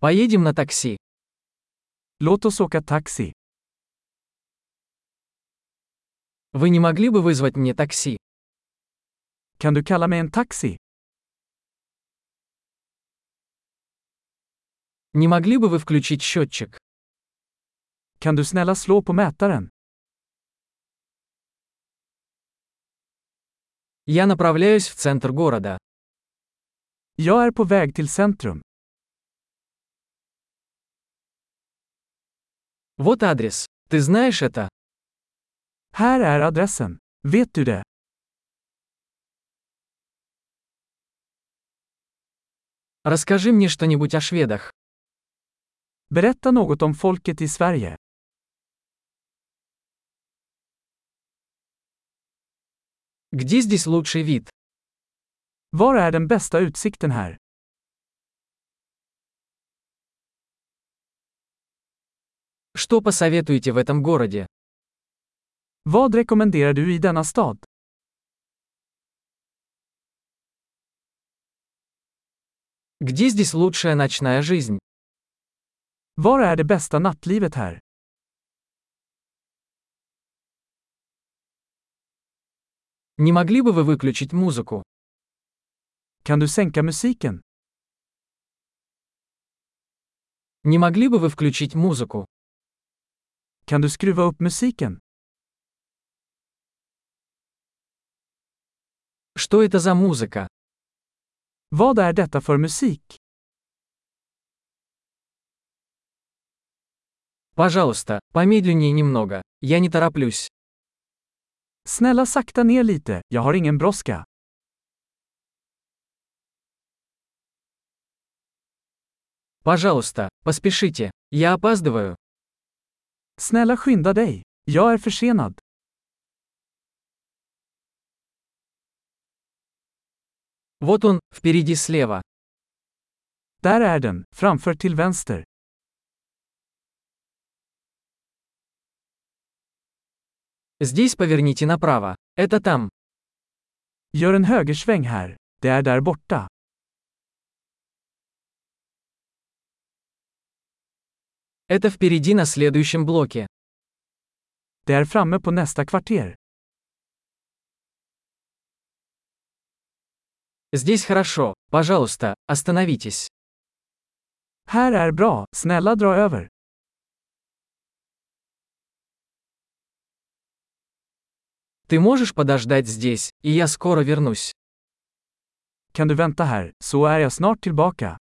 Поедем на такси. Oss åka taxi. Вы не могли бы вызвать мне такси? Kan du kalla mig en taxi? Не могли бы вы включить счетчик? Kan du snälla slå på mätaren? Я направляюсь в центр города. Jag är på väg till centrum. Вот адрес. Ты знаешь это? Här är adressen. Vet du det? Расскажи мне что-нибудь о шведах. Berätta något om folket i Sverige. Где здесь лучший вид? Var är den bästa utsikten här? Что посоветуете в этом городе? Vad rekommenderar du i denna stad? Где здесь лучшая ночная жизнь? Var är det bästa nattlivet här? Не могли бы вы выключить музыку? Kan du sänka musiken? Не могли бы вы включить музыку? Kan du skruva upp musiken? Что это за музыка? Vad är detta för musik? Пожалуйста, помедленнее немного. Я не тороплюсь. Snälla sakta ner lite, jag har ingen brådska. Пожалуйста, поспешите. Я опаздываю. Snälla skynda dig. Jag är försenad. Вот он, впереди слева. Där är den, framför till vänster. Здесь поверните направо. Это там. Gör en högersväng här. Det är där borta. Это впереди на следующем блоке. Det är framme på nästa kvarter. Здесь хорошо. Пожалуйста, остановитесь. Här är bra, snälla dra över. Ты можешь подождать здесь, и я скоро вернусь. Kan du vänta här, så är jag snart tillbaka.